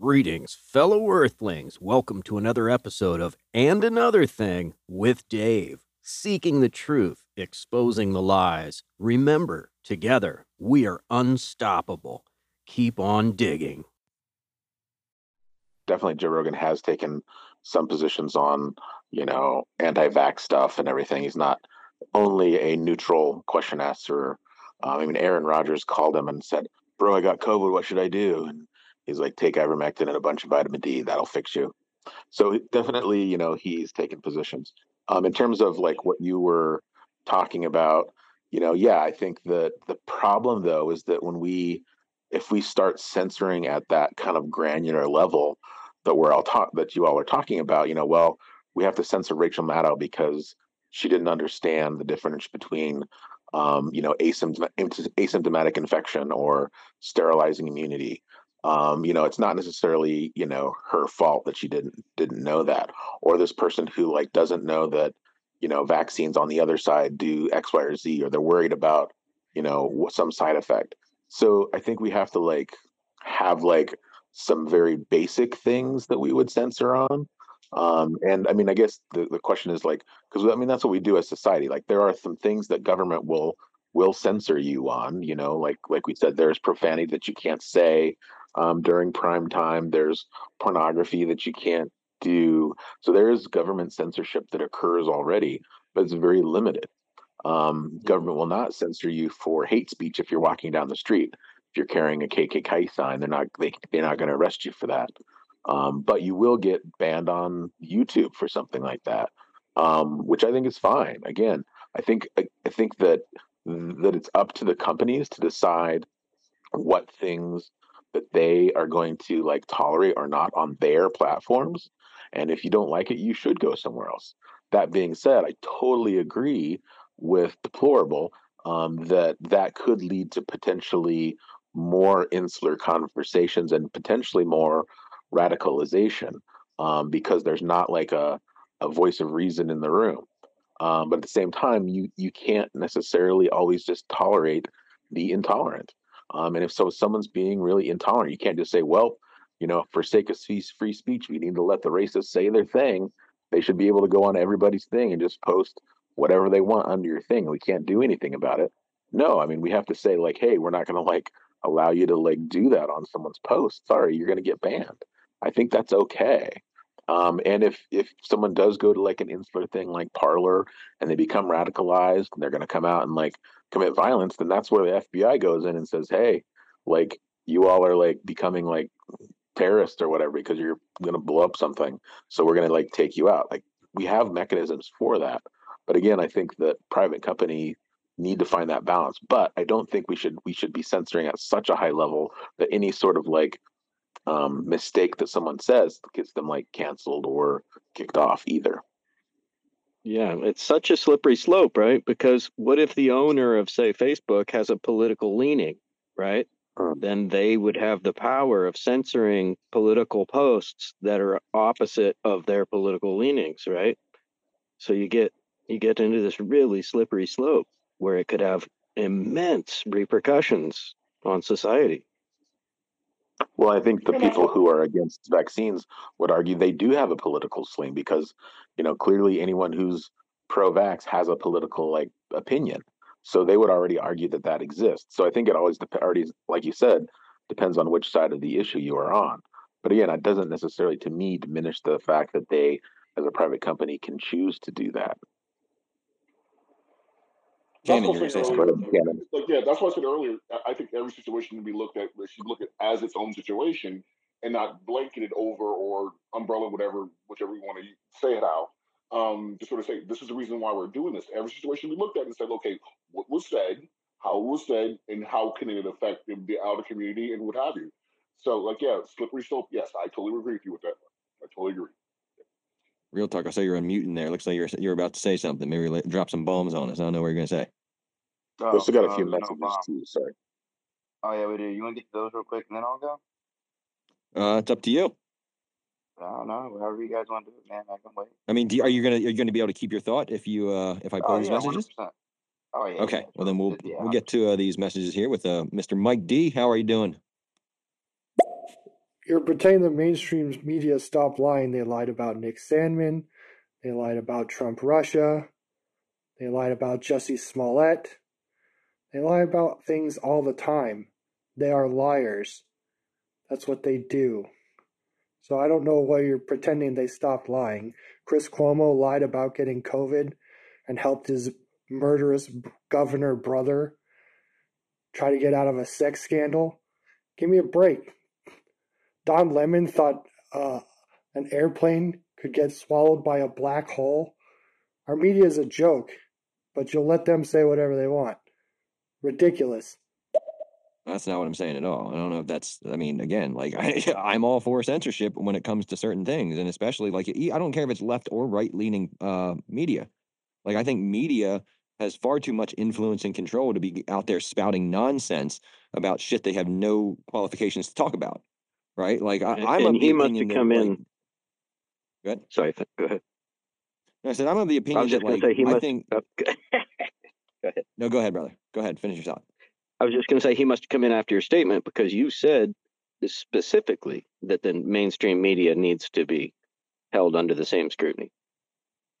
Greetings, fellow Earthlings. Welcome to another episode of And Another Thing with Dave. Seeking the truth, exposing the lies. Remember, together, we are unstoppable. Keep on digging. Definitely, Joe Rogan has taken some positions on, you know, anti vax stuff and everything. He's not only a neutral question asker. Um, I mean, Aaron Rodgers called him and said, Bro, I got COVID. What should I do? And He's like, take ivermectin and a bunch of vitamin D. That'll fix you. So definitely, you know, he's taken positions. Um, in terms of like what you were talking about, you know, yeah, I think that the problem though is that when we, if we start censoring at that kind of granular level that we're all talk that you all are talking about, you know, well, we have to censor Rachel Maddow because she didn't understand the difference between um, you know, asymptomatic, asymptomatic infection or sterilizing immunity um, you know it's not necessarily you know her fault that she didn't didn't know that or this person who like doesn't know that you know vaccines on the other side do x y or z or they're worried about you know some side effect. So i think we have to like have like some very basic things that we would censor on um and i mean i guess the, the question is like because i mean that's what we do as society like there are some things that government will will censor you on you know like like we said there's profanity that you can't say um, during prime time. There's pornography that you can't do. So there is government censorship that occurs already, but it's very limited. Um, government will not censor you for hate speech if you're walking down the street. If you're carrying a KKK sign, they're not they, they're not going to arrest you for that. Um, but you will get banned on YouTube for something like that, um, which I think is fine. Again, I think I, I think that that it's up to the companies to decide what things that they are going to like tolerate or not on their platforms. And if you don't like it, you should go somewhere else. That being said, I totally agree with deplorable um, that that could lead to potentially more insular conversations and potentially more radicalization um, because there's not like a, a voice of reason in the room. Um, but at the same time, you you can't necessarily always just tolerate the intolerant. Um, and if so, someone's being really intolerant, you can't just say, well, you know, for sake of free speech, we need to let the racists say their thing. They should be able to go on everybody's thing and just post whatever they want under your thing. We can't do anything about it. No, I mean, we have to say like, hey, we're not going to like allow you to like do that on someone's post. Sorry, you're going to get banned. I think that's okay. Um, and if if someone does go to like an insular thing like Parler and they become radicalized and they're going to come out and like commit violence, then that's where the FBI goes in and says, "Hey, like you all are like becoming like terrorists or whatever because you're going to blow up something, so we're going to like take you out." Like we have mechanisms for that, but again, I think that private company need to find that balance. But I don't think we should we should be censoring at such a high level that any sort of like um, mistake that someone says gets them like canceled or kicked off either. Yeah, it's such a slippery slope, right? Because what if the owner of, say, Facebook has a political leaning, right? Then they would have the power of censoring political posts that are opposite of their political leanings, right? So you get you get into this really slippery slope where it could have immense repercussions on society. Well, I think the people who are against vaccines would argue they do have a political swing because, you know, clearly anyone who's pro-vax has a political like opinion. So they would already argue that that exists. So I think it always depends, like you said, depends on which side of the issue you are on. But again, it doesn't necessarily, to me, diminish the fact that they, as a private company, can choose to do that. That's what I said earlier. Like, yeah, that's what I said earlier. I think every situation should be looked at should look at as its own situation and not blanket it over or umbrella whatever whichever you want to say it out. Um, just sort of say this is the reason why we're doing this. Every situation we looked at and said, okay, what was said, how it was said, and how can it affect the, the outer community and what have you. So, like, yeah, slippery slope. Yes, I totally agree with you with that. I totally agree. Real talk. I saw you're unmuting there. Looks like you're you're about to say something. Maybe drop some bombs on us. I don't know what you're gonna say. Oh, we still got a few uh, messages no too. Sorry. Oh yeah, we do. You want to get those real quick, and then I'll go. Uh, it's up to you. I don't know. However you guys want to do it, man. I can wait. I mean, do, are you gonna are you gonna be able to keep your thought if you uh if I play oh, these yeah, messages? 100%. Oh yeah. Okay. Well then we'll yeah, we'll get to uh, these messages here with uh Mr. Mike D. How are you doing? you're pretending the mainstream media stopped lying. They lied about Nick Sandmann. They lied about Trump Russia. They lied about Jesse Smollett. They lie about things all the time. They are liars. That's what they do. So I don't know why you're pretending they stopped lying. Chris Cuomo lied about getting COVID and helped his murderous governor brother try to get out of a sex scandal. Give me a break. Don Lemon thought uh, an airplane could get swallowed by a black hole. Our media is a joke, but you'll let them say whatever they want. Ridiculous. That's not what I'm saying at all. I don't know if that's. I mean, again, like I, I'm all for censorship when it comes to certain things, and especially like I don't care if it's left or right leaning uh, media. Like I think media has far too much influence and control to be out there spouting nonsense about shit they have no qualifications to talk about right? Like I, I'm and he must have come in. Go ahead. Sorry, go ahead. I said I'm of the opinion I that like say he I must, think. Go ahead. No, go ahead, brother. Go ahead. Finish your thought. I was just going to say he must come in after your statement because you said specifically that the mainstream media needs to be held under the same scrutiny.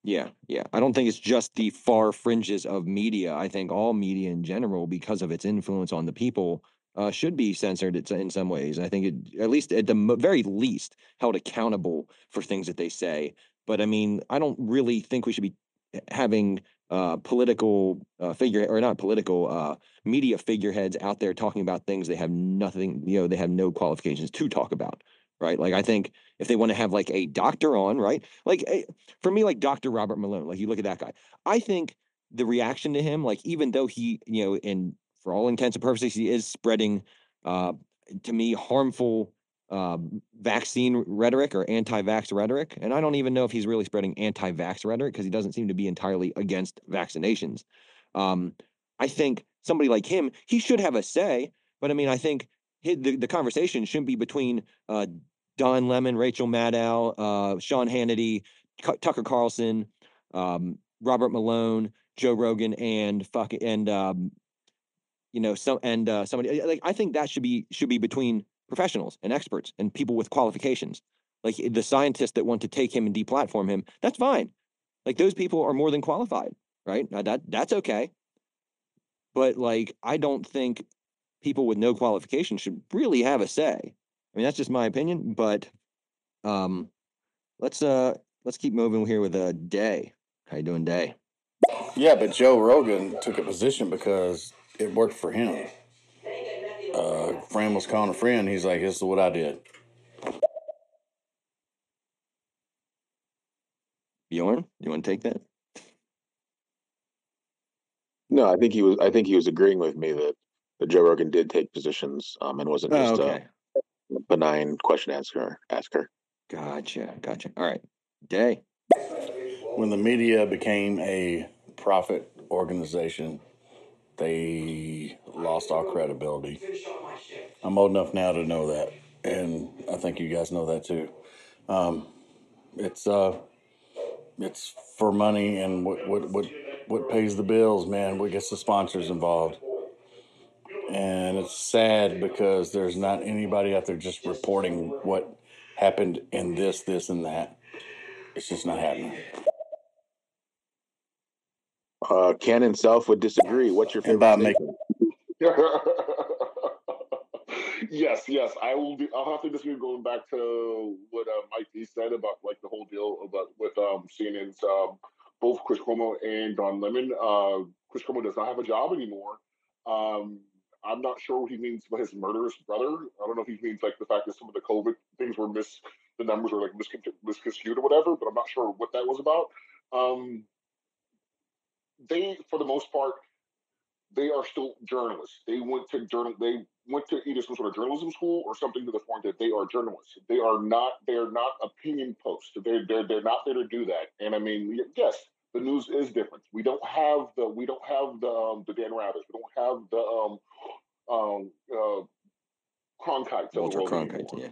Yeah, yeah. I don't think it's just the far fringes of media. I think all media in general, because of its influence on the people, uh, should be censored in some ways. I think it, at least at the very least, held accountable for things that they say. But I mean, I don't really think we should be eh, having uh, political uh, figure or not political uh, media figureheads out there talking about things they have nothing, you know, they have no qualifications to talk about. Right. Like, I think if they want to have like a doctor on, right? Like, eh, for me, like Dr. Robert Malone, like you look at that guy, I think the reaction to him, like, even though he, you know, in for all intents and purposes, he is spreading, uh, to me, harmful uh, vaccine rhetoric or anti-vax rhetoric. And I don't even know if he's really spreading anti-vax rhetoric because he doesn't seem to be entirely against vaccinations. Um, I think somebody like him, he should have a say. But I mean, I think the, the conversation shouldn't be between uh, Don Lemon, Rachel Maddow, uh, Sean Hannity, C- Tucker Carlson, um, Robert Malone, Joe Rogan, and fuck and um, you know, some and uh, somebody like I think that should be should be between professionals and experts and people with qualifications. Like the scientists that want to take him and deplatform him, that's fine. Like those people are more than qualified, right? Now that that's okay. But like I don't think people with no qualifications should really have a say. I mean, that's just my opinion, but um let's uh let's keep moving here with a uh, day. How you doing, Day? Yeah, but Joe Rogan took a position because it worked for him. Uh, friend was calling a friend. He's like, "This is what I did." Bjorn, you want to take that? No, I think he was. I think he was agreeing with me that, that Joe Rogan did take positions um, and wasn't just oh, okay. a benign question asker. Asker. Gotcha. Gotcha. All right. Day. When the media became a profit organization, they lost all credibility. I'm old enough now to know that, and I think you guys know that too. Um, it's uh, it's for money and what what what what pays the bills, man. What gets the sponsors involved, and it's sad because there's not anybody out there just reporting what happened in this, this, and that. It's just not happening. Uh, Ken himself would disagree. What's your favorite about making? yes, yes, I will. Be, I'll have to disagree. Going back to what uh, Mike D said about like the whole deal about with um, CNN's um, both Chris Cuomo and Don Lemon. Uh, Chris Cuomo does not have a job anymore. Um, I'm not sure what he means by his murderous brother. I don't know if he means like the fact that some of the COVID things were mis, the numbers were like misconstrued or whatever. But I'm not sure what that was about. Um, they, for the most part, they are still journalists. They went to journal. They went to either some sort of journalism school or something to the point that they are journalists. They are not. They are not opinion posts. They're they're they're not there to do that. And I mean, yes, the news is different. We don't have the we don't have the um, the Dan Rathers. We don't have the um um uh, Cronkites. Walter Cronkite, yeah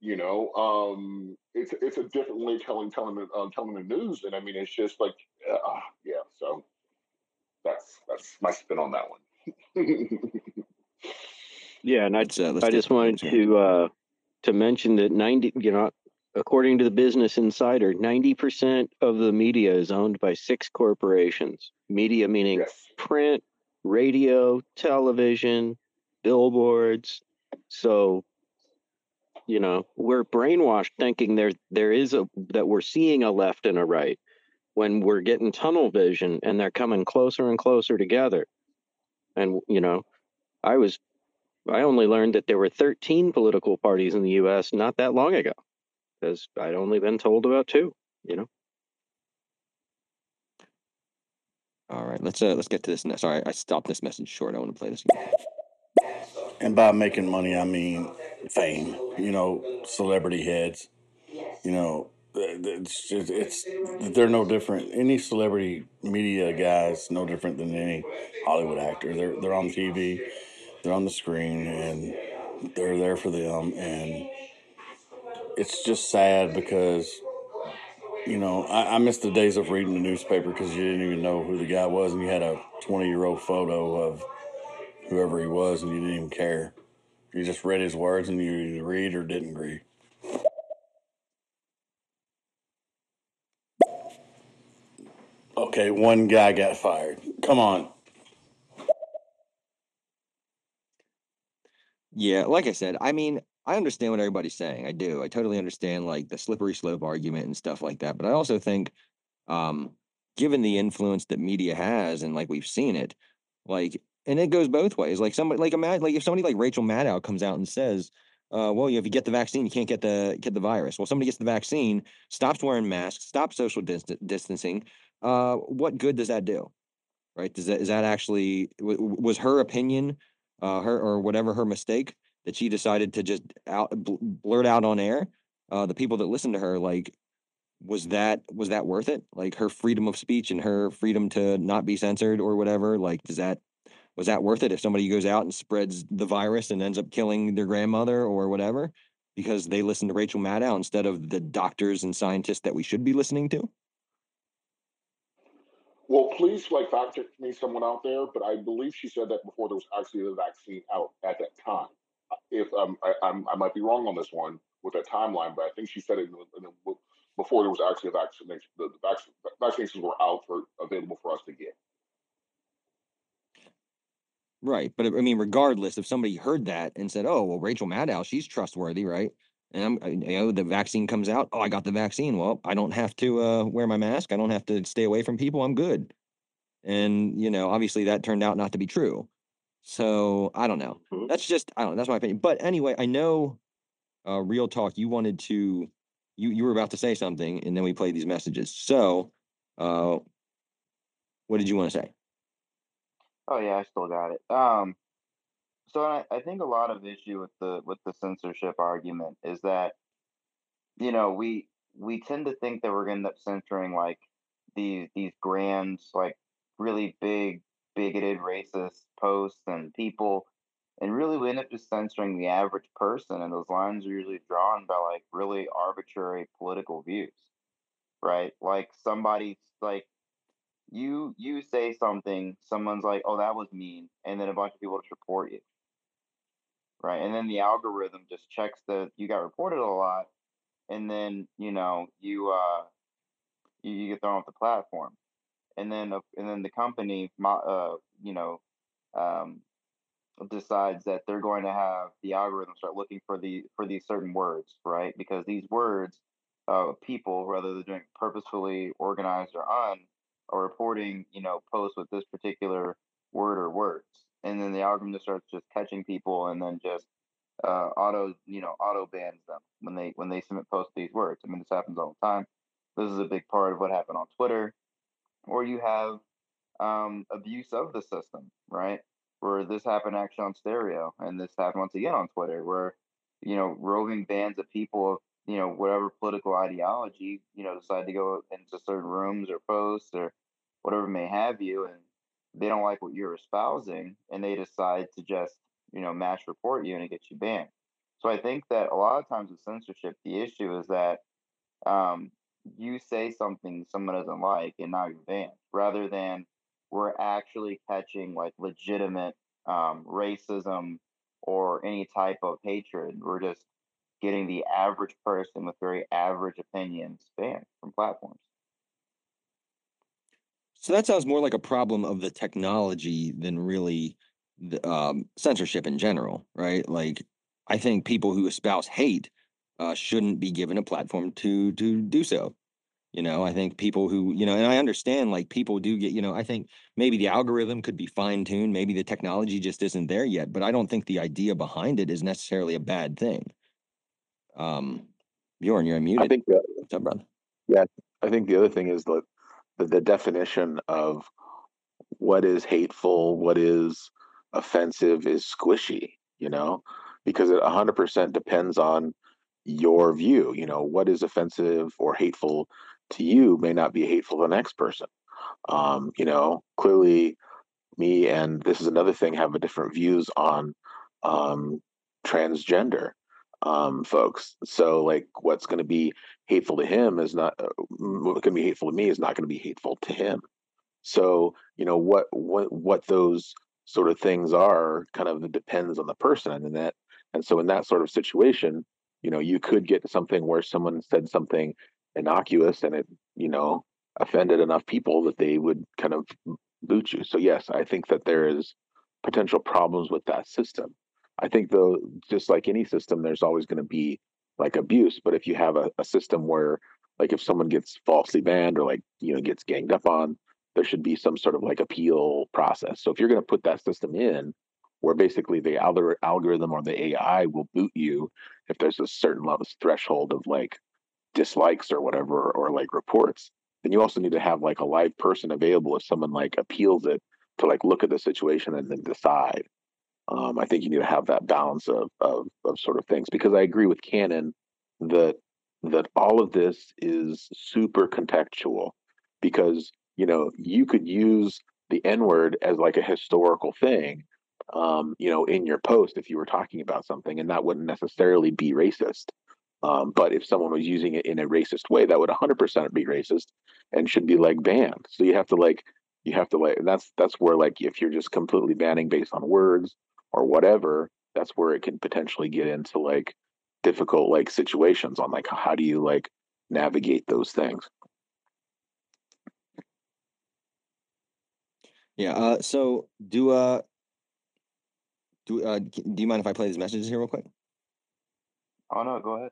you know um it's it's a different way of telling telling uh, telling the news and i mean it's just like uh, yeah so that's that's my spin on that one yeah and i, uh, I just wanted to uh to mention that 90, you know, according to the Business Insider, 90% of the media is owned by six corporations. Media meaning yes. print, radio, television, billboards. So, you know, we're brainwashed thinking there there is a that we're seeing a left and a right when we're getting tunnel vision and they're coming closer and closer together. And you know, I was I only learned that there were 13 political parties in the US not that long ago because I'd only been told about two, you know. All right, let's uh let's get to this. Next. Sorry, I stopped this message short. I want to play this again. And by making money, I mean fame. You know, celebrity heads. You know, it's just it's they're no different. Any celebrity media guys no different than any Hollywood actor. They're they're on TV, they're on the screen, and they're there for them. And it's just sad because you know I, I miss the days of reading the newspaper because you didn't even know who the guy was, and you had a twenty year old photo of whoever he was, and you didn't even care. You just read his words, and you either read or didn't read. Okay, one guy got fired. Come on. Yeah, like I said, I mean, I understand what everybody's saying. I do. I totally understand like the slippery slope argument and stuff like that. But I also think, um, given the influence that media has, and like we've seen it, like, and it goes both ways. Like somebody, like imagine, like if somebody like Rachel Maddow comes out and says, uh, well, if you get the vaccine, you can't get the get the virus. Well, somebody gets the vaccine, stops wearing masks, stops social distancing, uh, what good does that do? Right? Does that is that actually was her opinion, uh, her or whatever her mistake that she decided to just out blurt out on air? Uh, the people that listened to her, like, was that was that worth it? Like her freedom of speech and her freedom to not be censored or whatever. Like, does that was that worth it if somebody goes out and spreads the virus and ends up killing their grandmother or whatever because they listen to Rachel Maddow instead of the doctors and scientists that we should be listening to? Well, please, like, fact check me, someone out there, but I believe she said that before there was actually the vaccine out at that time. If um, I, I'm, I might be wrong on this one with that timeline, but I think she said it in, in, before there was actually a vaccination. The, the vac- vaccinations were out for available for us to get. Right, but I mean, regardless, if somebody heard that and said, "Oh, well, Rachel Maddow, she's trustworthy, right?" And I'm, you know, the vaccine comes out. Oh, I got the vaccine. Well, I don't have to uh, wear my mask. I don't have to stay away from people. I'm good. And you know, obviously, that turned out not to be true. So I don't know. Mm-hmm. That's just I don't know. That's my opinion. But anyway, I know. Uh, real talk. You wanted to. You you were about to say something, and then we played these messages. So, uh, what did you want to say? Oh yeah, I still got it. Um, so I, I think a lot of issue with the with the censorship argument is that you know we we tend to think that we're going to end up censoring like these these grand like really big bigoted racist posts and people and really we end up just censoring the average person and those lines are usually drawn by like really arbitrary political views right? Like somebody's like you you say something someone's like oh that was mean and then a bunch of people just report you right? And then the algorithm just checks that you got reported a lot, and then you know you uh you, you get thrown off the platform, and then uh, and then the company uh you know um decides that they're going to have the algorithm start looking for the for these certain words, right? Because these words, uh, people, whether they're doing purposefully organized or un, are reporting, you know, posts with this particular word or words and then the algorithm just starts just catching people and then just uh, auto you know auto bans them when they when they submit post these words. I mean this happens all the time. This is a big part of what happened on Twitter, or you have um, abuse of the system, right? Where this happened actually on stereo, and this happened once again on Twitter, where you know roving bands of people of you know whatever political ideology you know decide to go into certain rooms or posts or whatever may have you, and they don't like what you're espousing and they decide to just you know mass report you and it gets you banned so i think that a lot of times with censorship the issue is that um, you say something someone doesn't like and now you're banned rather than we're actually catching like legitimate um, racism or any type of hatred we're just getting the average person with very average opinions banned from platforms. So that sounds more like a problem of the technology than really the um, censorship in general, right? Like, I think people who espouse hate uh, shouldn't be given a platform to to do so. You know, I think people who, you know, and I understand like people do get, you know, I think maybe the algorithm could be fine tuned, maybe the technology just isn't there yet, but I don't think the idea behind it is necessarily a bad thing. Um, Bjorn, you're unmuted. I think that, What's up, brother? yeah, I think the other thing is the, the the definition of what is hateful, what is offensive is squishy, you know, because it 100% depends on your view. You know, what is offensive or hateful to you may not be hateful to the next person. Um, you know, clearly, me and this is another thing have a different views on um, transgender um, folks. So, like, what's going to be hateful to him is not uh, what's going to be hateful to me is not going to be hateful to him. So, you know, what what what those sort of things are kind of depends on the person, and that and so in that sort of situation, you know, you could get something where someone said something innocuous and it, you know, offended enough people that they would kind of boot you. So yes, I think that there is potential problems with that system. I think though, just like any system, there's always going to be like abuse. But if you have a, a system where, like, if someone gets falsely banned or like you know gets ganged up on, there should be some sort of like appeal process. So if you're going to put that system in, where basically the algorithm or the AI will boot you if there's a certain level of threshold of like dislikes or whatever or like reports, then you also need to have like a live person available if someone like appeals it to like look at the situation and then decide. Um, I think you need to have that balance of, of of sort of things because I agree with Cannon that that all of this is super contextual because you know you could use the N word as like a historical thing, um, you know, in your post if you were talking about something, and that wouldn't necessarily be racist. Um, but if someone was using it in a racist way, that would 100% be racist and should be like banned. So you have to like, you have to like, that's that's where like if you're just completely banning based on words or whatever, that's where it can potentially get into like difficult like situations on like how do you like navigate those things. Yeah. Uh, so do uh do uh do you mind if I play these messages here real quick? Oh no, go ahead.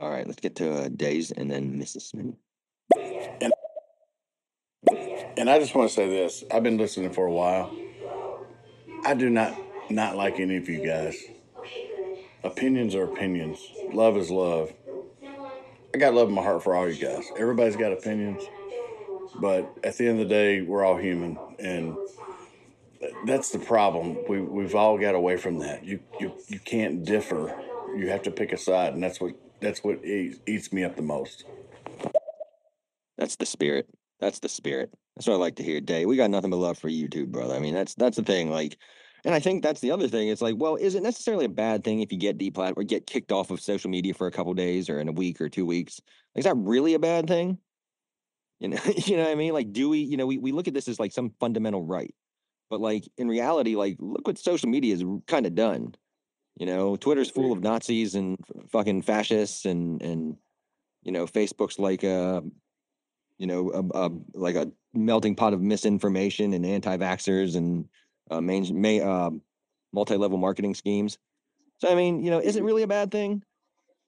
All right, let's get to uh, Days and then Mrs. Smith. And, and I just want to say this: I've been listening for a while. I do not not like any of you guys. Opinions are opinions. Love is love. I got love in my heart for all you guys. Everybody's got opinions, but at the end of the day, we're all human, and that's the problem. We we've all got away from that. You you you can't differ. You have to pick a side, and that's what that's what eats, eats me up the most. That's the spirit. That's the spirit. That's what I like to hear, Day. We got nothing but love for you too, brother. I mean, that's that's the thing. Like, and I think that's the other thing. It's like, well, is it necessarily a bad thing if you get deplat or get kicked off of social media for a couple days or in a week or two weeks? Like, is that really a bad thing? You know, you know what I mean? Like, do we, you know, we, we look at this as like some fundamental right. But like in reality, like look what social media has kind of done. You know, Twitter's full of Nazis and fucking fascists, and and you know, Facebook's like a, you know, a, a like a melting pot of misinformation and anti-vaxxers and uh, main, may, uh, multi-level marketing schemes. So I mean, you know, is it really a bad thing?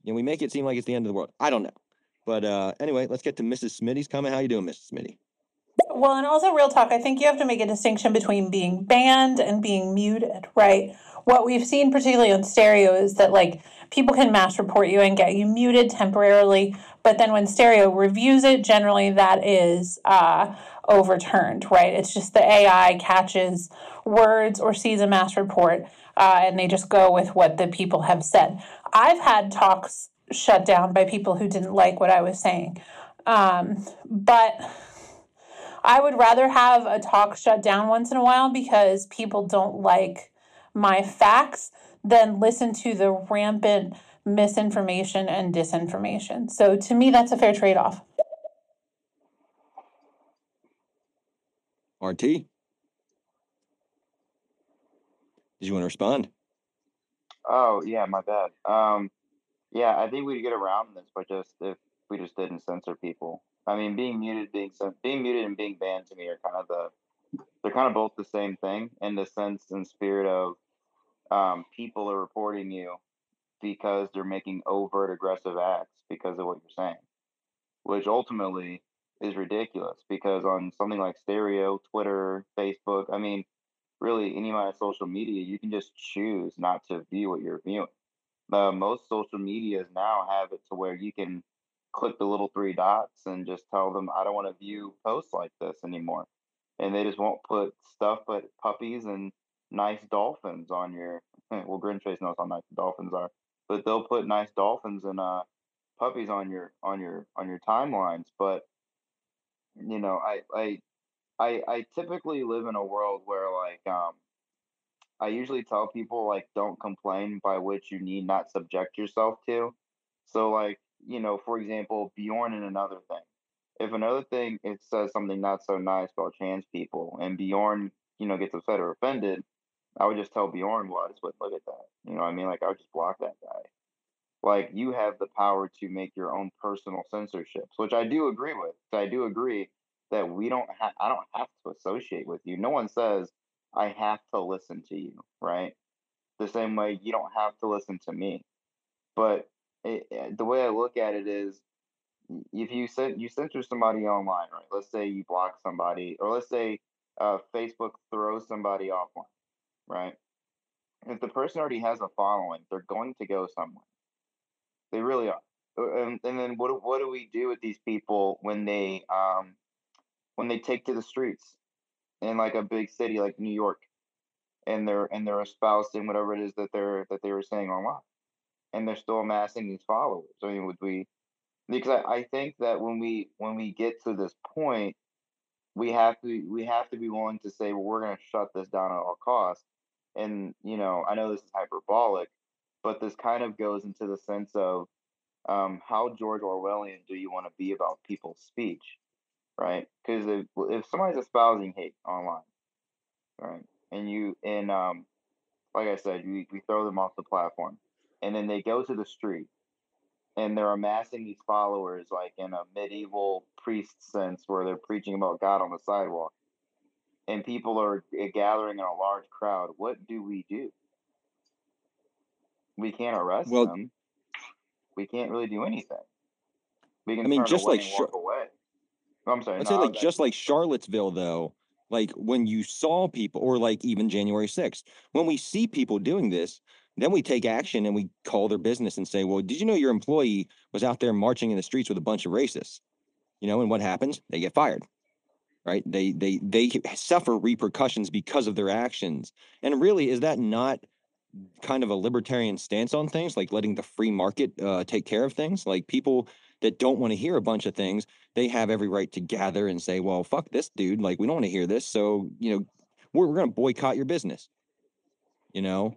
You know, we make it seem like it's the end of the world. I don't know. But uh, anyway, let's get to Mrs. Smitty's comment. How you doing, Mrs. Smitty? Well, and also real talk, I think you have to make a distinction between being banned and being muted, right? What we've seen, particularly on stereo, is that like people can mass report you and get you muted temporarily, but then when stereo reviews it, generally that is uh, overturned, right? It's just the AI catches words or sees a mass report uh, and they just go with what the people have said. I've had talks shut down by people who didn't like what I was saying. Um, but I would rather have a talk shut down once in a while because people don't like my facts than listen to the rampant misinformation and disinformation. So to me, that's a fair trade off. RT, did you want to respond? Oh yeah, my bad. Um, Yeah, I think we'd get around this but just if we just didn't censor people. I mean, being muted, being being muted, and being banned to me are kind of the they're kind of both the same thing in the sense and spirit of um, people are reporting you because they're making overt aggressive acts because of what you're saying, which ultimately is ridiculous because on something like stereo, Twitter, Facebook, I mean, really any of social media, you can just choose not to view what you're viewing. Uh, most social medias now have it to where you can click the little three dots and just tell them, I don't want to view posts like this anymore. And they just won't put stuff but puppies and nice dolphins on your. Well, Grinchface knows how nice dolphins are, but they'll put nice dolphins and uh, puppies on your on your on your timelines. But you know, I I I I typically live in a world where like um I usually tell people like don't complain by which you need not subject yourself to. So like, you know, for example, Bjorn and another thing. If another thing it says something not so nice about trans people and Bjorn, you know, gets upset or offended, I would just tell Bjorn, well, I just wouldn't look at that. You know what I mean? Like I would just block that guy. Like you have the power to make your own personal censorships, which I do agree with. I do agree that we don't have I don't have to associate with you. No one says I have to listen to you, right? The same way you don't have to listen to me. But it, eh, the way I look at it is if you send you censor somebody online, right? Let's say you block somebody, or let's say uh, Facebook throws somebody offline, right? If the person already has a following, they're going to go somewhere. They really are. Uh, and, and then what what do we do with these people when they um when they take to the streets in like a big city like New York and they're and they're espousing whatever it is that they're that they were saying online and they're still amassing these followers. I mean would we because I, I think that when we when we get to this point we have to we have to be willing to say well we're going to shut this down at all costs and you know i know this is hyperbolic but this kind of goes into the sense of um, how george orwellian do you want to be about people's speech right? Because if if somebody's espousing hate online, right, and you and um, like I said, we we throw them off the platform, and then they go to the street, and they're amassing these followers like in a medieval priest sense, where they're preaching about God on the sidewalk, and people are gathering in a large crowd. What do we do? We can't arrest well, them. We can't really do anything. We can I mean, just like away I'm sorry. I'd no, say like just like Charlottesville though, like when you saw people or like even January 6th, when we see people doing this, then we take action and we call their business and say, well, did you know your employee was out there marching in the streets with a bunch of racists? You know, and what happens? They get fired. Right? They they they suffer repercussions because of their actions. And really, is that not kind of a libertarian stance on things, like letting the free market uh, take care of things? Like people that don't want to hear a bunch of things, they have every right to gather and say, well, fuck this dude. Like, we don't want to hear this. So, you know, we're, we're going to boycott your business, you know?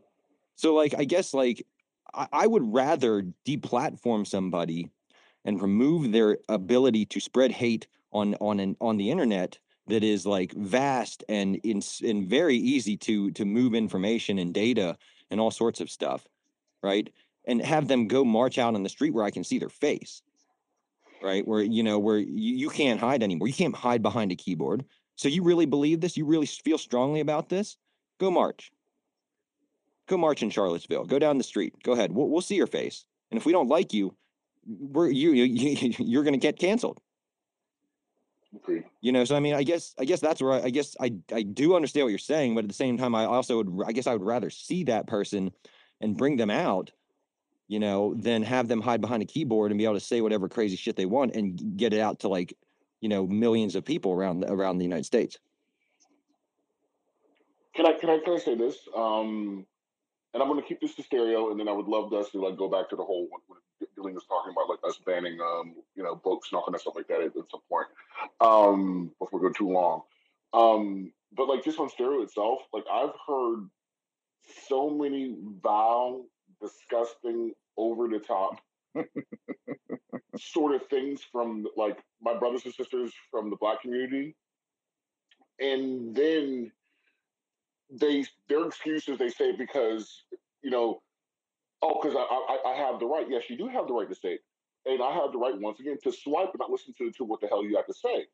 So, like, I guess, like, I, I would rather deplatform somebody and remove their ability to spread hate on on an, on the internet that is like vast and in, and very easy to to move information and data and all sorts of stuff, right? And have them go march out on the street where I can see their face right? Where you know where you, you can't hide anymore. You can't hide behind a keyboard. So you really believe this? You really feel strongly about this? Go march. Go march in Charlottesville. Go down the street. Go ahead. We'll, we'll see your face. And if we don't like you, we're you, you you're going to get canceled. Okay. You know, so I mean, I guess I guess that's where I, I guess I I do understand what you're saying, but at the same time, I also would I guess I would rather see that person and bring them out you know, than have them hide behind a keyboard and be able to say whatever crazy shit they want and get it out to like, you know, millions of people around around the United States. Can I can I can I say this? Um, and I'm going to keep this to stereo, and then I would love us to like go back to the whole when, Dylan was talking about like us banning, um, you know, books, knocking and stuff like that at, at some point, um, before we go too long. Um, but like just on stereo itself, like I've heard so many vile disgusting, over the top sort of things from like my brothers and sisters from the black community. And then they their excuses they say because, you know, Oh, because I, I I have the right. Yes, you do have the right to say it, and I have the right once again to swipe and not listen to to what the hell you have to say.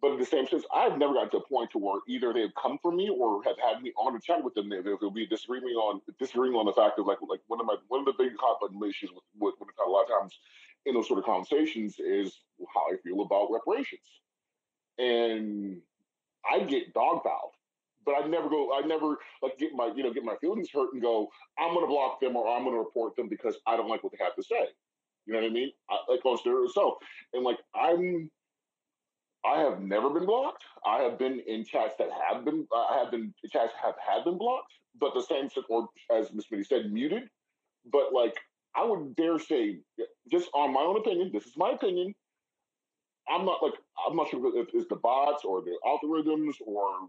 But in the same sense, I've never gotten to a point to where either they've come for me or have had me on a chat with them. There, there'll be disagreeing on disagreeing on the fact of like like one of my one of the big hot button issues with, with, with a lot of times in those sort of conversations is how I feel about reparations, and I get dog fouled, but I never go. I never like get my you know get my feelings hurt and go. I'm going to block them or I'm going to report them because I don't like what they have to say. You know what I mean? I, like on itself, and like I'm I have never been blocked. I have been in chats that have been, I have been chats have had been blocked, but the same, or as Miss Smitty said, muted. But like, I would dare say, just on my own opinion, this is my opinion. I'm not like, I'm not sure if it's the bots or the algorithms or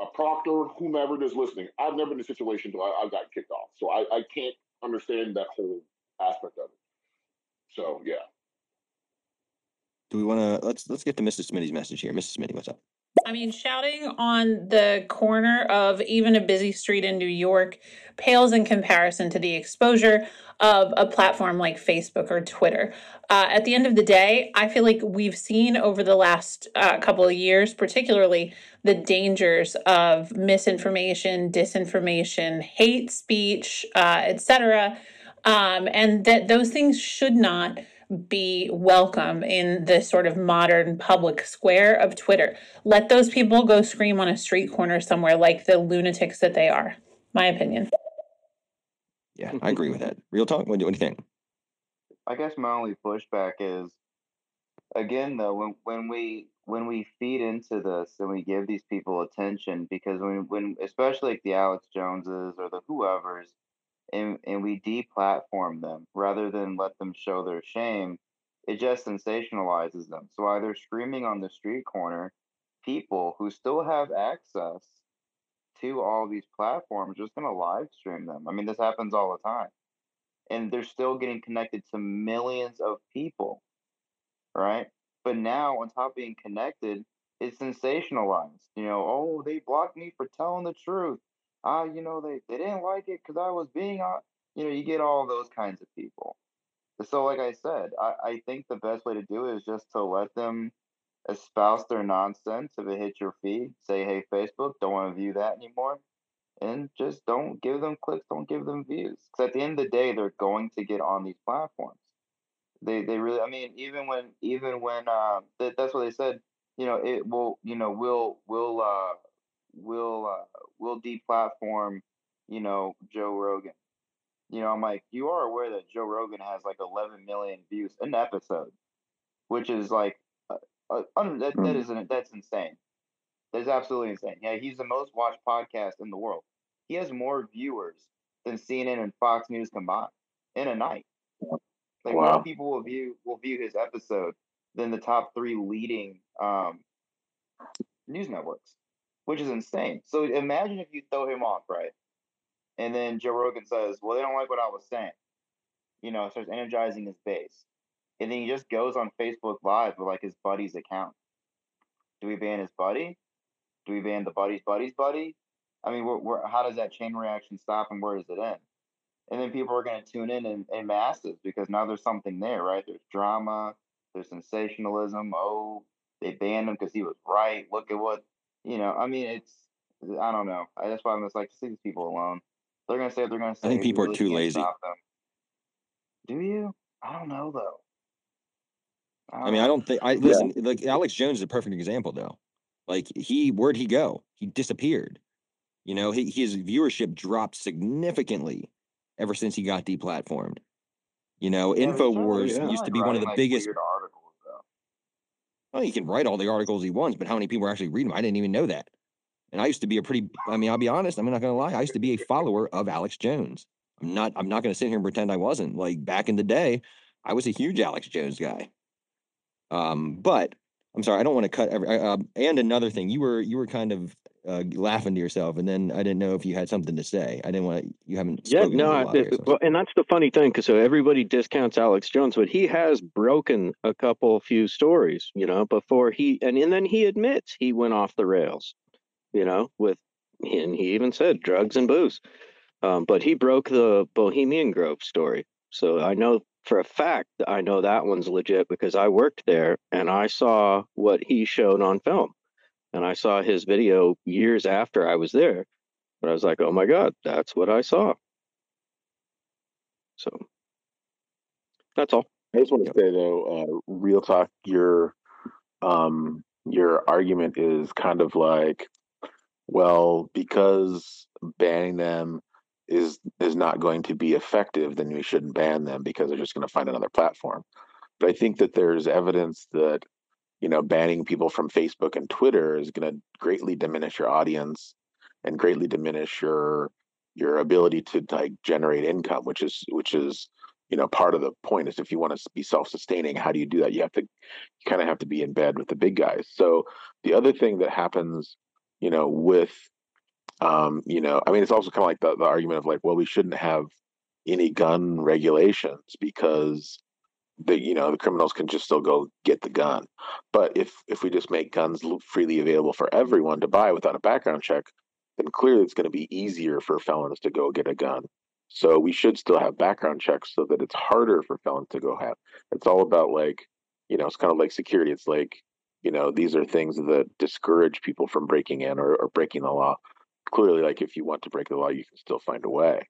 a proctor, whomever is listening. I've never been in a situation where I, have gotten kicked off. So I, I can't understand that whole aspect of it. So yeah do we want to let's let's get to Mrs. Smitty's message here. Mrs. Smitty, what's up? I mean, shouting on the corner of even a busy street in New York pales in comparison to the exposure of a platform like Facebook or Twitter. Uh, at the end of the day, I feel like we've seen over the last uh, couple of years, particularly the dangers of misinformation, disinformation, hate speech, uh, etc., um, and that those things should not be welcome in the sort of modern public square of Twitter. Let those people go scream on a street corner somewhere like the lunatics that they are. My opinion. Yeah, I agree with that. Real talk. What do, what do you think? I guess my only pushback is, again, though, when when we when we feed into this and we give these people attention, because when when especially like the Alex Joneses or the whoever's, and and we deplatform them rather than let them show their shame, it just sensationalizes them. So either screaming on the street corner, people who still have access to all these platforms just going to live stream them. I mean, this happens all the time. And they're still getting connected to millions of people, right? But now, on top of being connected, it's sensationalized. You know, oh, they blocked me for telling the truth ah, you know, they, they didn't like it because I was being, you know, you get all those kinds of people. So, like I said, I, I think the best way to do it is just to let them espouse their nonsense. If it hits your feed, say, hey, Facebook, don't want to view that anymore. And just don't give them clicks, don't give them views. Because at the end of the day, they're going to get on these platforms. They, they really, I mean, even when, even when, uh, that, that's what they said, you know, it will, you know, we'll, we'll, uh, will uh, will deplatform, you know, Joe Rogan. You know, I'm like, you are aware that Joe Rogan has like 11 million views an episode, which is like, uh, uh, that, that mm. that's insane. That's absolutely insane. Yeah, he's the most watched podcast in the world. He has more viewers than CNN and Fox News combined in a night. Like wow. more people will view will view his episode than the top three leading um, news networks which is insane. So imagine if you throw him off, right? And then Joe Rogan says, Well, they don't like what I was saying. You know, starts energizing his base. And then he just goes on Facebook Live with like his buddy's account. Do we ban his buddy? Do we ban the buddy's buddy's buddy? I mean, we're, we're, how does that chain reaction stop and where does it end? And then people are going to tune in, in in masses because now there's something there, right? There's drama, there's sensationalism. Oh, they banned him because he was right. Look at what you know, I mean, it's I don't know. I, that's why I'm just like to leave these people alone. They're gonna say what they're gonna say. I think people really are too lazy. Do you? I don't know though. I, don't I mean, know. I don't think I listen. Yeah. Like Alex Jones is a perfect example though. Like he, where'd he go? He disappeared. You know, he, his viewership dropped significantly ever since he got deplatformed. You know, yeah, Infowars yeah. used to be one of the like biggest. Well, he can write all the articles he wants, but how many people are actually reading them? I didn't even know that. And I used to be a pretty, I mean, I'll be honest, I'm not going to lie. I used to be a follower of Alex Jones. I'm not, I'm not going to sit here and pretend I wasn't. Like back in the day, I was a huge Alex Jones guy. Um, but I'm sorry, I don't want to cut every, uh, and another thing, you were, you were kind of uh, laughing to yourself, and then I didn't know if you had something to say. I didn't want to. You haven't. Yeah, no. I, well, and that's the funny thing, because so everybody discounts Alex Jones, but he has broken a couple few stories, you know, before he and, and then he admits he went off the rails, you know, with and he even said drugs and booze. Um, but he broke the Bohemian Grove story. So I know for a fact I know that one's legit because I worked there and I saw what he showed on film. And I saw his video years after I was there. But I was like, oh my God, that's what I saw. So that's all. I just want to say though, uh, real talk, your um, your argument is kind of like, well, because banning them is is not going to be effective, then we shouldn't ban them because they're just going to find another platform. But I think that there's evidence that you know banning people from Facebook and Twitter is going to greatly diminish your audience and greatly diminish your your ability to like generate income, which is which is you know part of the point is if you want to be self-sustaining how do you do that? You have to you kind of have to be in bed with the big guys. So the other thing that happens you know with um you know i mean it's also kind of like the, the argument of like well we shouldn't have any gun regulations because the you know the criminals can just still go get the gun but if if we just make guns freely available for everyone to buy without a background check then clearly it's going to be easier for felons to go get a gun so we should still have background checks so that it's harder for felons to go have. It's all about like, you know, it's kind of like security. It's like, you know, these are things that discourage people from breaking in or, or breaking the law. Clearly, like if you want to break the law, you can still find a way.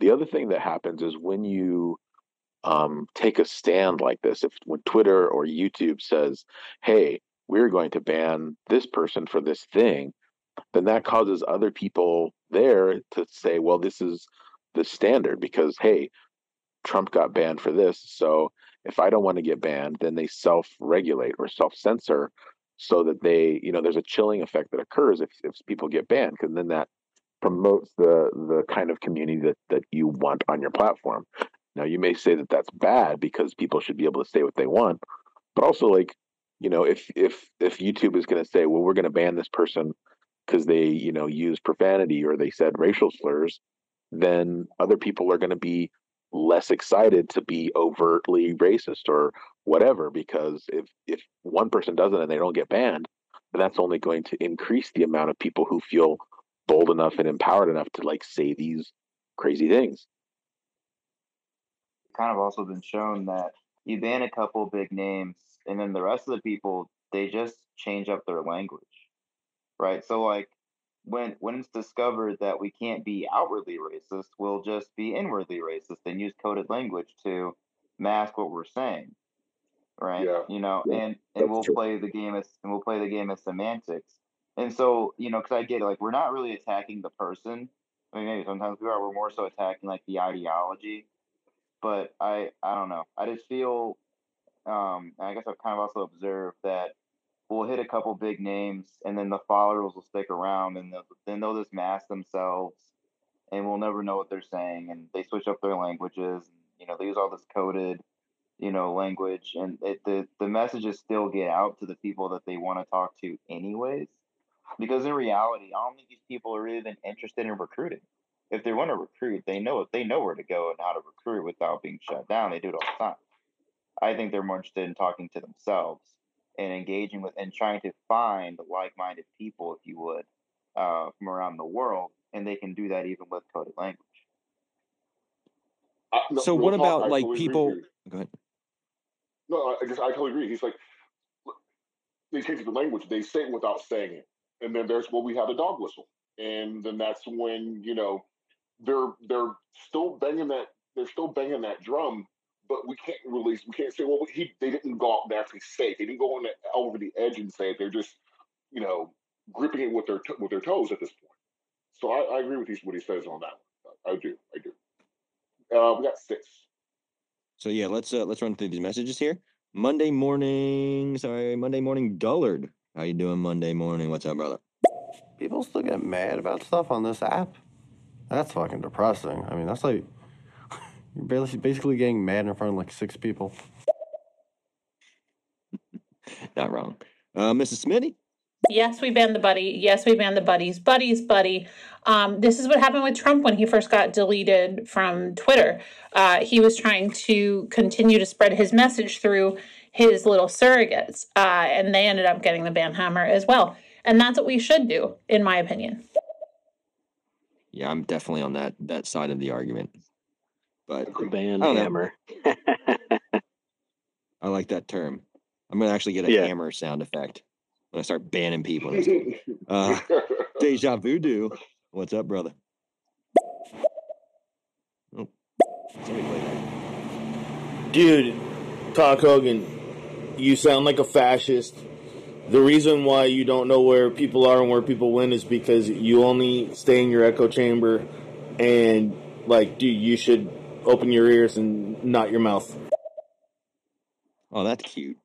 The other thing that happens is when you um, take a stand like this, if when Twitter or YouTube says, "Hey, we're going to ban this person for this thing," then that causes other people there to say, "Well, this is the standard because hey, Trump got banned for this, so if I don't want to get banned, then they self-regulate or self-censor so that they, you know, there's a chilling effect that occurs if, if people get banned, because then that promotes the the kind of community that that you want on your platform. Now, you may say that that's bad because people should be able to say what they want, but also like, you know, if if if YouTube is going to say, well, we're going to ban this person because they, you know, use profanity or they said racial slurs, then other people are going to be less excited to be overtly racist or whatever because if if one person does it and they don't get banned then that's only going to increase the amount of people who feel bold enough and empowered enough to like say these crazy things kind of also been shown that you ban a couple big names and then the rest of the people they just change up their language right so like when when it's discovered that we can't be outwardly racist, we'll just be inwardly racist and use coded language to mask what we're saying. Right. Yeah. You know, yeah, and and we'll true. play the game as and we'll play the game as semantics. And so, you know, because I get it, like we're not really attacking the person. I mean, maybe sometimes we are. We're more so attacking like the ideology. But I, I don't know. I just feel, um, I guess I've kind of also observed that we'll hit a couple big names, and then the followers will stick around, and then they'll just mask themselves, and we'll never know what they're saying. And they switch up their languages. And, you know, they use all this coded, you know, language, and it, the the messages still get out to the people that they want to talk to, anyways. Because in reality, I don't think these people are even interested in recruiting. If they want to recruit, they know they know where to go and how to recruit without being shut down. They do it all the time. I think they're more interested in talking to themselves and engaging with and trying to find like-minded people, if you would, uh, from around the world, and they can do that even with coded language. Uh, no, so what about I like totally people? Go ahead. No, I guess I totally agree. He's like, they change the language. They say it without saying it, and then there's where we have the dog whistle, and then that's when you know they're they're still banging that they're still banging that drum but we can't release. We can't say, well, he they didn't go out and actually say it. They didn't go on the, over the edge and say it. They're just, you know, gripping it with their with their toes at this point. So I, I agree with what he says on that. One. I do. I do. Uh, we got six. So yeah, let's uh, let's run through these messages here. Monday morning, sorry, Monday morning, Dullard. How you doing, Monday morning? What's up, brother? People still get mad about stuff on this app. That's fucking depressing. I mean, that's like you're basically getting mad in front of like six people. Not wrong. Uh, Mrs. Smitty? Yes, we banned the buddy. Yes, we banned the buddies. Buddies, buddy. Um, this is what happened with Trump when he first got deleted from Twitter. Uh, he was trying to continue to spread his message through his little surrogates, uh, and they ended up getting the ban hammer as well. And that's what we should do, in my opinion. Yeah, I'm definitely on that that side of the argument. But The band I hammer. I like that term. I'm gonna actually get a Yeah. hammer sound effect when I start banning people. and stuff. Uh, Deja Voodoo. What's up, brother? Oh, somebody play that. Dude, Cock Hogan, you sound like a fascist. The reason why you don't know where people are and where people win is because you only stay in your echo chamber and like dude, you should open your ears and not your mouth. Oh, that's cute.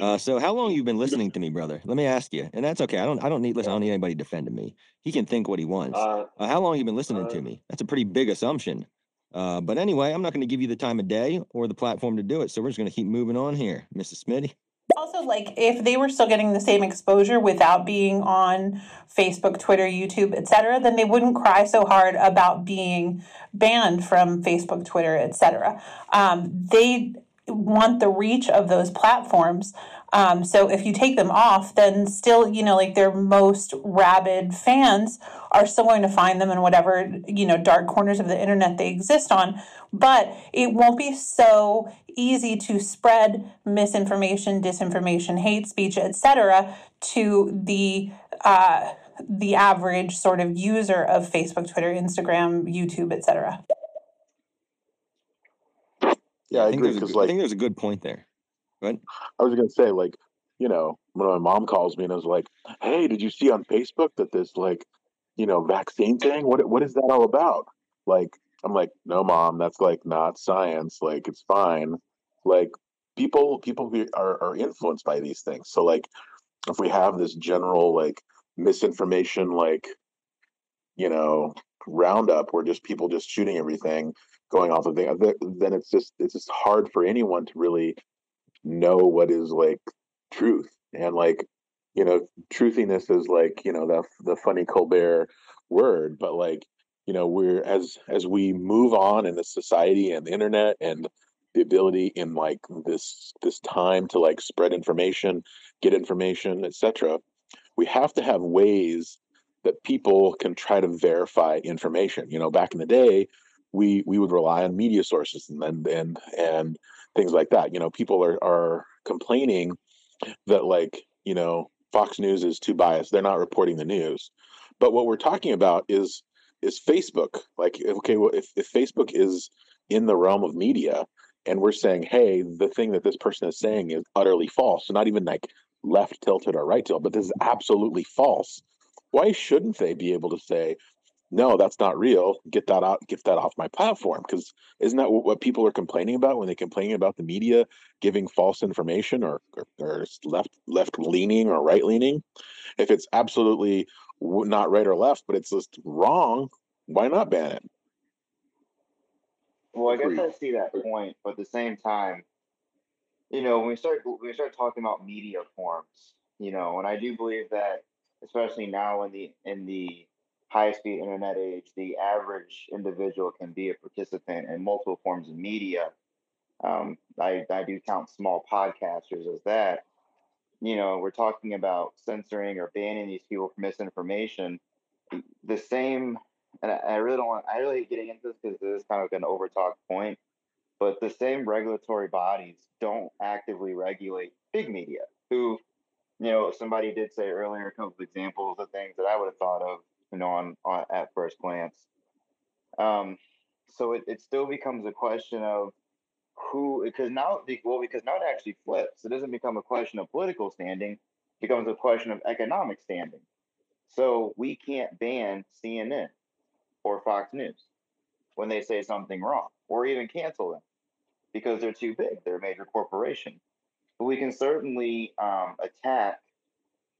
Uh, so how long you been listening to me, brother? Let me ask you, and that's okay. I don't, I don't need, listen, I don't need anybody defending me. He can think what he wants. Uh, Uh, how long you been listening uh, to me? That's a pretty big assumption. Uh, but anyway, I'm not going to give you the time of day or the platform to do it. So we're just going to keep moving on here, Mrs. Smitty. Also, like if they were still getting the same exposure without being on Facebook, Twitter, YouTube, etc., then they wouldn't cry so hard about being banned from Facebook, Twitter, etc. Um, they want the reach of those platforms. Um, so if you take them off, then still, you know, like their most rabid fans are still going to find them in whatever, you know, dark corners of the internet they exist on. But it won't be so easy to spread misinformation, disinformation, hate speech, etc., to the uh, the average sort of user of Facebook, Twitter, Instagram, YouTube, etc. Yeah, I think agree there's a because good- I think there's a good point there. But I was gonna say, like, you know, when my mom calls me and is like, "Hey, did you see on Facebook that this like, you know, vaccine thing? What what is that all about?" Like, I'm like, "No, mom, that's like not science. Like, it's fine." Like, people people are are influenced by these things. So like, if we have this general like misinformation, like, you know, roundup where just people just shooting everything, going off of things, then it's just it's just hard for anyone to really know what is like truth and like you know truthiness is like you know the the funny colbert word but like you know we're as as we move on in the society and the internet and the ability in like this this time to like spread information get information etc we have to have ways that people can try to verify information. You know back in the day we we would rely on media sources and and and, and things like that. You know people are are complaining that like you know fox news is too biased. They're not reporting the news. But what we're talking about is is facebook. Like okay well if, if facebook is in the realm of media and we're saying hey the thing that this person is saying is utterly false so not even like left tilted or right tilted but this is absolutely false why shouldn't they be able to say no, that's not real. Get that out. Get that off my platform. Because isn't that what, people are complaining about when they're complaining about the media giving false information or, or, or left left leaning or right leaning? If it's absolutely not right or left, but it's just wrong, why not ban it? Well, I guess. I see that point, but at the same time, you know, when we start when we start talking about media forms, you know, and I do believe that, especially now in the in the high speed internet age, the average individual can be a participant in multiple forms of media. Um, I I do count small podcasters as that. You know, we're talking about censoring or banning these people for misinformation. The same, and I, I really don't want. I really getting into this because this is kind of an overtalk point but the same regulatory bodies don't actively regulate big media who you know somebody did say earlier a couple of examples of things that i would have thought of you know on, on at first glance um so it, it still becomes a question of who because now well because now it actually flips it doesn't become a question of political standing it becomes a question of economic standing so we can't ban cnn or fox news when they say something wrong or even cancel them because they're too big. They're a major corporation. But we can certainly um, attack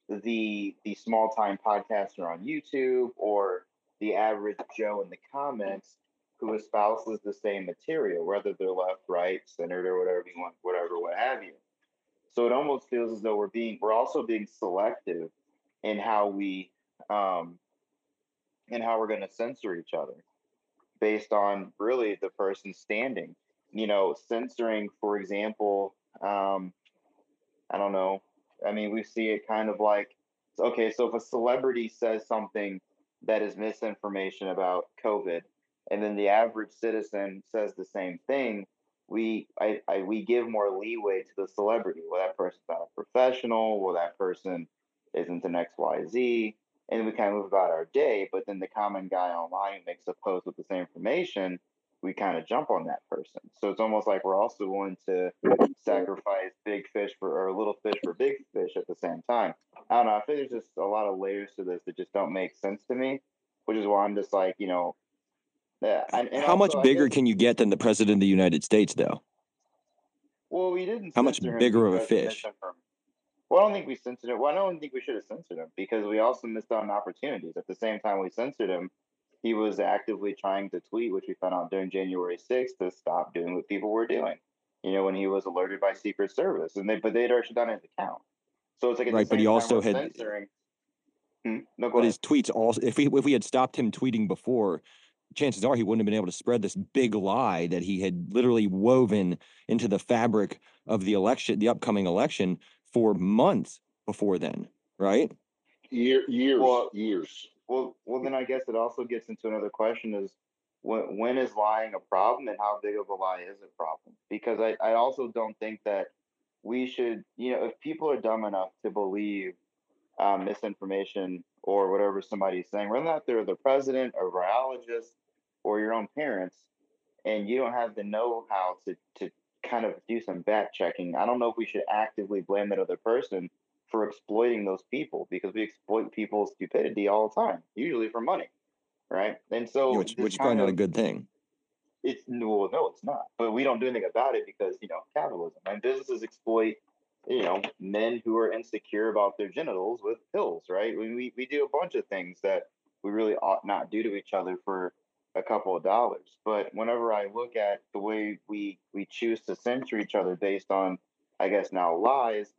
the the small time podcaster on YouTube or the average Joe in the comments who espouses the same material, whether they're left, right, centered, or whatever you want, whatever, what have you. So it almost feels as though we're being we're also being selective in how we um, in how we're going to censor each other based on really the person's standing. You know, censoring, for example, um, I don't know. I mean, we see it kind of like, okay, so if a celebrity says something that is misinformation about COVID, and then the average citizen says the same thing, we I, I we give more leeway to the celebrity. Well, that person's not a professional. Well, that person isn't an X Y Z, and we kind of move about our day. But then the common guy online makes a post with the same information. We kind of jump on that person. So it's almost like we're also willing to sacrifice big fish for or little fish for big fish at the same time. I don't know. I think there's just a lot of layers to this that just don't make sense to me, which is why I'm just like, you know, yeah. And, and How much also, I bigger guess- can you get than the president of the United States, though? Well, we didn't. How much bigger of a fish? Well, I don't think we censored him. Well, I don't think we should have censored him because we also missed out on opportunities. At the same time we censored him, he was actively trying to tweet, which we found out during January 6th, to stop doing what people were doing. You know, when he was alerted by Secret Service, and they but they'd already done down his account. So it's like Right, but he also had- censoring. Hmm? No, But ahead. his tweets also, if we if we had stopped him tweeting before, chances are he wouldn't have been able to spread this big lie that he had literally woven into the fabric of the election, the upcoming election, for months before then, right? Year, years, Well- years. Well, well, then I guess it also gets into another question: is when when is lying a problem, and how big of a lie is a problem? Because I, I also don't think that we should, you know, if people are dumb enough to believe um, misinformation or whatever somebody's saying, whether or not they're the president, a virologist, or your own parents, and you don't have the know-how to to kind of do some back checking, I don't know if we should actively blame that other person for exploiting those people because we exploit people's stupidity all the time, usually for money, right? And so, which which is probably not a good thing. it's no, no, it's not. But we don't do anything about it because you know capitalism and businesses exploit you know men who are insecure about their genitals with pills, right? We we, we do a bunch of things that we really ought not do to each other for a couple of dollars. But whenever I look at the way we we choose to censor each other based on, I guess now lies,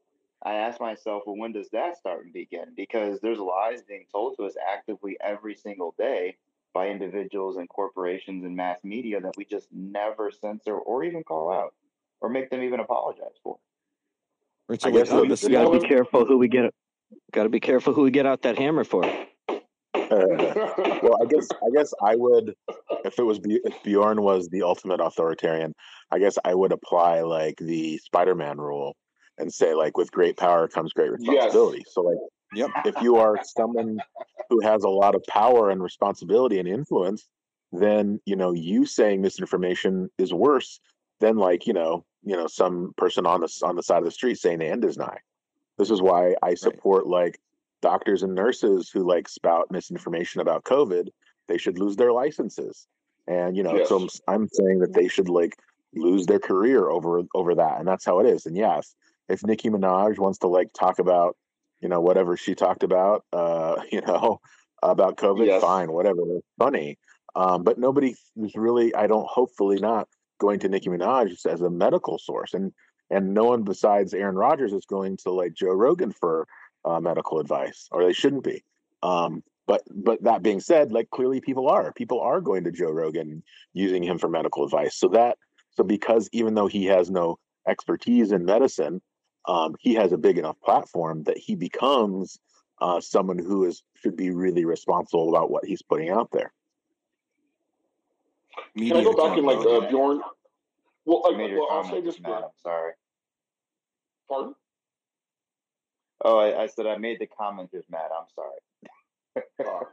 I ask myself, well, when does that start and begin? Because there's lies being told to us actively every single day by individuals and corporations and mass media that we just never censor or even call out or make them even apologize for. Right, I guess uh, the- Got to be careful who we get. Got to be careful who we get out that hammer for. well, I guess I guess I would if it was B- if Bjorn was the ultimate authoritarian. I guess I would apply like the Spider-Man rule and say like with great power comes great responsibility. So like Yep. if you are someone who has a lot of power and responsibility and influence, then you know you saying misinformation is worse than like you know you know some person on the on the side of the street saying the end is nigh. This is why I support like doctors and nurses who like spout misinformation about COVID. They should lose their licenses, and you know, so I'm, I'm saying that they should like lose their career over over that, and that's how it is. And yes, if Nicki Minaj wants to like talk about you know whatever she talked about, uh, you know, about COVID, Yes. fine, whatever, funny. Um, but nobody is really, I don't, hopefully not going to Nicki Minaj as a medical source, and and no one besides Aaron Rodgers is going to like Joe Rogan for uh, medical advice, or they shouldn't be. Um, but but that being said, like clearly people are people are going to Joe Rogan using him for medical advice. So that so because even though he has no expertise in medicine, um, he has a big enough platform that he becomes uh, someone who is should be really responsible about what he's putting out there. Can I go back and like uh. Bjorn? Well, I like, made your well, I'll say this. just mad. I'm sorry. Pardon? Oh, I, I said I made the comment just mad. I'm sorry. Uh,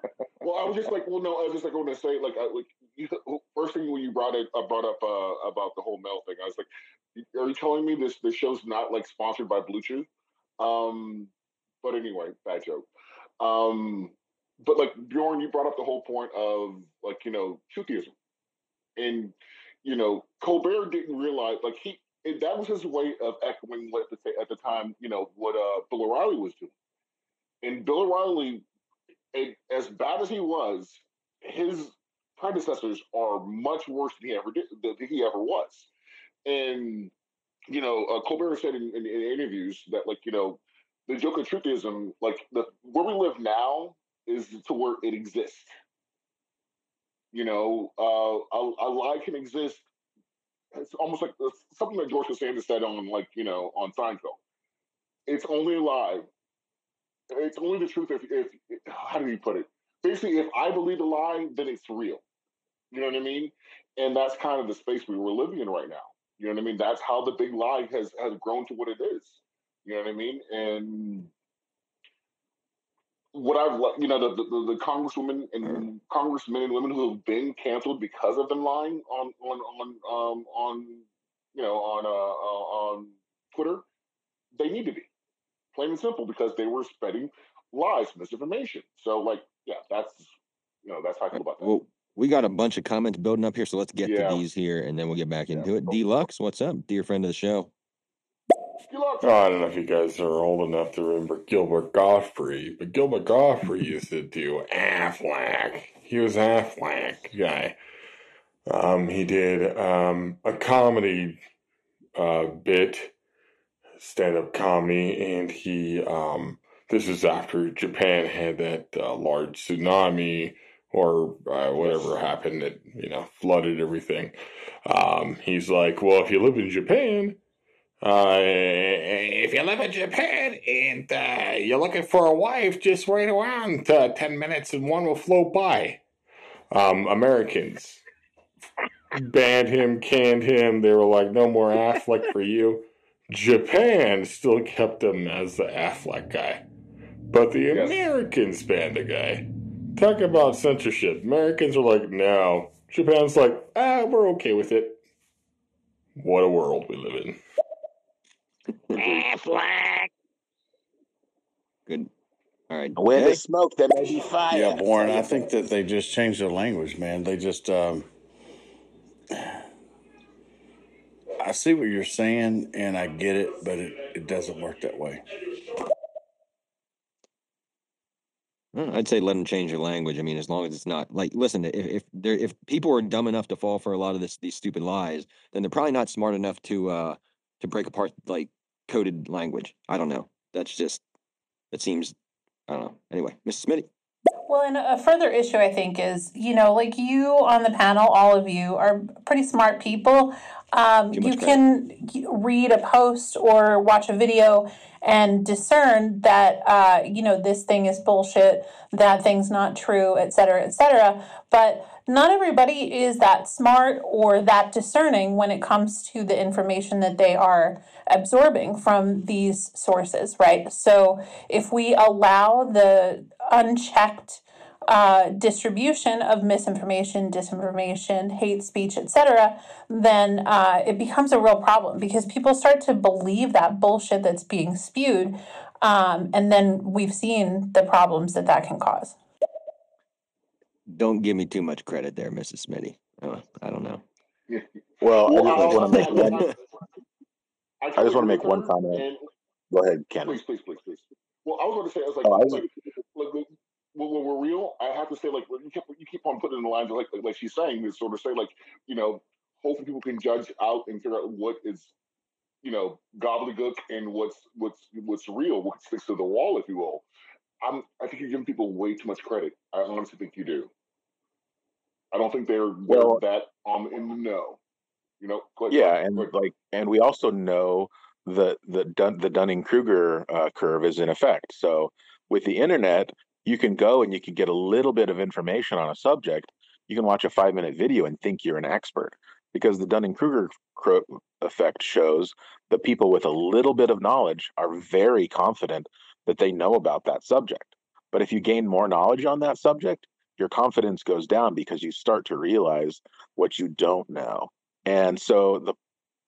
well, I was just like, well, no, I was just like going to say, like, I, like you, first thing when you brought it, I brought up uh, about the whole Mel thing, I was like, are you telling me this this show's not like sponsored by Bluetooth? Um, but anyway, bad joke. Um, but like Bjorn, you brought up the whole point of like you know truthism, and you know Colbert didn't realize like he that was his way of echoing what at the, at the time you know what uh, Bill O'Reilly was doing, and Bill O'Reilly as bad as he was, his predecessors are much worse than he ever did than he ever was. And you know, uh, Colbert said in, in, in interviews that like you know, the joke of truthism, like the where we live now is to where it exists. You know, uh, a, a lie can exist. It's almost like something that George Costanza said on like you know on Seinfeld. It's only a lie it's only the truth if, if how do you put it? basically, if I believe a lie, then it's real. You know what I mean? And that's kind of the space we were living in right now. You know what I mean? That's how the big lie has has grown to what it is. You know what I mean? And what I've you know the the, the congresswomen and congressmen and women who have been canceled because of them lying on on on um on you know on uh, uh on Twitter, they need to be plain and simple because they were spreading lies, misinformation. So like yeah, that's you know that's how I feel about that. Well, we got a bunch of comments building up here, so let's get Yeah. to these here, and then we'll get back into it. Deluxe, what's up, dear friend of the show? Oh, I don't know if you guys are old enough to remember Gilbert Gottfried, but Gilbert Gottfried used to do Aflac. He was Aflac guy. Um, he did um, a comedy uh, bit, stand-up comedy, and he um, this is after Japan had that uh, large tsunami or uh, whatever happened that you know flooded everything. Um, he's like, well, if you live in Japan, uh, if you live in Japan and uh, you're looking for a wife, just wait around uh, 10 minutes and one will float by. Um, Americans banned him, canned him. They were like, no more Aflac for you. Japan still kept him as the Aflac guy. But the Americans banned the guy. Talk about censorship. Americans are like, no. Japan's like, ah, we're okay with it. What a world we live in. Aflac. Good. All right. Where Jay? there's smoke, there may be fire. Yeah, Warren, I think that they just changed their language, man. They just, um, I see what you're saying and I get it, but it, it doesn't work that way. I'd say let them change their language. I mean, as long as it's not like, listen, if if there if people are dumb enough to fall for a lot of this these stupid lies, then they're probably not smart enough to uh to break apart like coded language. I don't know. That's just it seems I don't know. Anyway, Mrs. Smitty. Well, and a further issue, I think, is you know, like you on the panel, all of you are pretty smart people. Um, you can y- read a post or watch a video and discern that uh, you know this thing is bullshit, that thing's not true, et cetera, et cetera. But not everybody is that smart or that discerning when it comes to the information that they are absorbing from these sources, right? So if we allow the unchecked uh, distribution of misinformation, disinformation, hate speech, etc., then uh, it becomes a real problem because people start to believe that bullshit that's being spewed, um, and then we've seen the problems that that can cause. Don't give me too much credit there, Mrs. Smitty. Uh, I don't know. Well, Well, I just want to make one. I, I just want to make one comment. and- Go ahead, Ken. Please, please, please, please. Well, I was going to say, I was like, Oh, I was- like, like, like, when, when we're real, I have to say, like, you keep you keep on putting in the lines, like, like, like she's saying, is sort of say, like, you know, hopefully people can judge out and figure out what is, you know, gobbledygook and what's what's what's real, what sticks to the wall, if you will. I'm, I think you're giving people way too much credit. I honestly think you do. I don't think they're, they're Well- that um in the know. You know, Yeah, and like, and we also know that the Dun- the Dunning Kruger uh, curve is in effect. So with the internet, you can go and you can get a little bit of information on a subject. You can watch a five minute video and think you're an expert because the Dunning Kruger effect shows that people with a little bit of knowledge are very confident that they know about that subject. But if you gain more knowledge on that subject, your confidence goes down because you start to realize what you don't know. And so the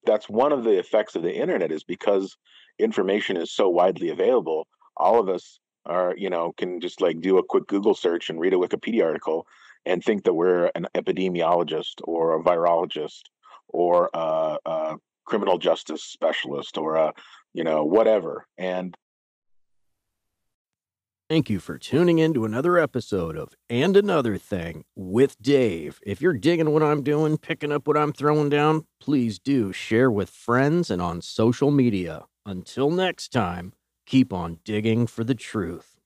that's one of the effects of the internet is because information is so widely available, all of us are, you know, can just like do a quick Google search and read a Wikipedia article and think that we're an epidemiologist or a virologist or a, a criminal justice specialist or a, you know, whatever. And Thank you for tuning in to another episode of And Another Thing with Dave. If you're digging what I'm doing, picking up what I'm throwing down, please do share with friends and on social media. Until next time, keep on digging for the truth.